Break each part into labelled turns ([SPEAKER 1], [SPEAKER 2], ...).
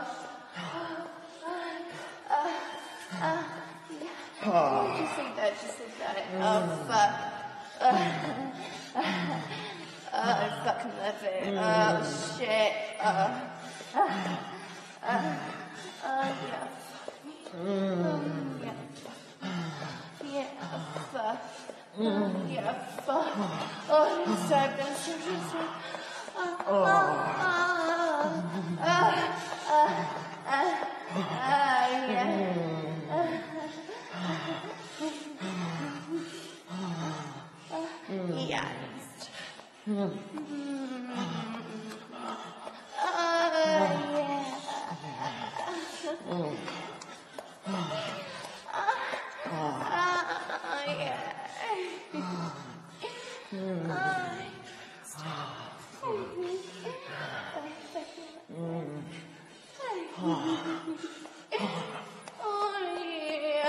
[SPEAKER 1] Yeah. Just leave that, just leave that. Oh, fuck. Uh, oh, I fucking love it. Oh, shit. Oh, oh, oh, oh yeah. Oh, yeah. Yeah, Oh, fuck. Oh, I'm sorry, I'm sorry, I'm Oh, oh, oh, oh. yeah. yeah. Mm.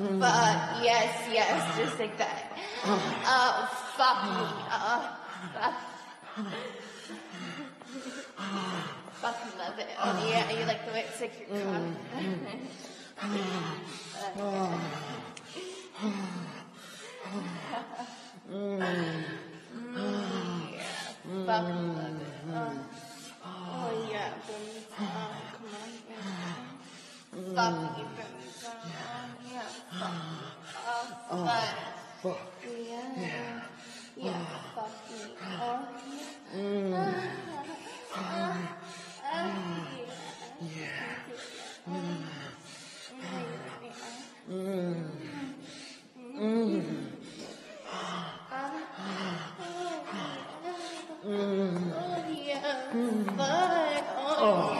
[SPEAKER 1] Mm. But yes, yes, just like that. Uh, fuck me. Uh, fuck. fucking love it. Oh, yeah, you like the way it's like your cock. mm, yeah. Fucking love it. Uh, oh yeah, boom. Uh, come on. Yeah. Fuck you. Oh, fuck. fuck. Yeah. Yeah. Yeah. Oh. Fuck me. Oh. Mm. Oh. Oh. Yeah. Mm. Mm. Mm. Mm. Mm. Mm. Fuck. Oh.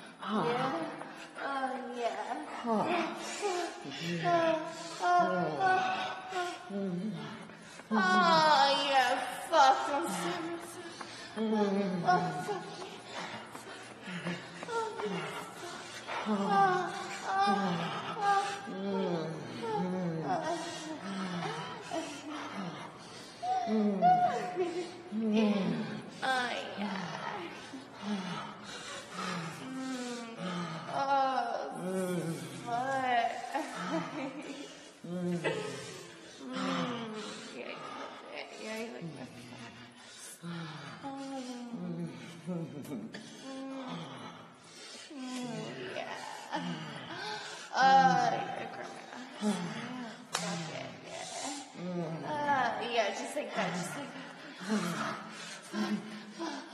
[SPEAKER 1] Yeah. Oh, yeah. Oh. Yeah. Oh, oh, oh, yeah. Fuck. Oh, fuck. Oh, yeah. Oh, oh, oh. Oh, oh.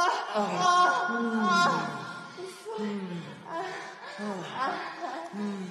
[SPEAKER 1] 啊啊啊！嗯啊啊啊！嗯。